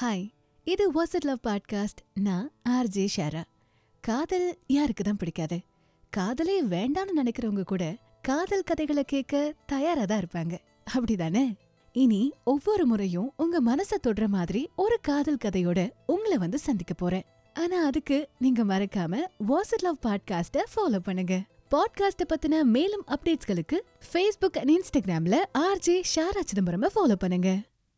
Hi இது what's it love podcast நான் RJ Shara காதல் யாருக்கு தான் பிடிக்காது? காதலே வேண்டாம்னு நினைக்கிறவங்க கூட காதல் கதைகளை கேட்க தயாரா தான் இருப்பாங்க. அப்படிதானே? இனி ஒவ்வொரு முறையும் உங்க மனச தொடுற மாதிரி ஒரு காதல் கதையோட உங்களை வந்து சந்திக்க போறேன். ஆனா அதுக்கு நீங்க மறக்காம what's it love podcast follow பண்ணுங்க. பாட்காஸ்ட பத்தின மேலும் அப்டேட்ஸ்களுக்கு ஃபேஸ்புக் அண்ட் இன்ஸ்டாகிராம்ல ஆர்ஜே ஷாரா சிதம்பரம் ஃபாலோ பண்ணுங்க.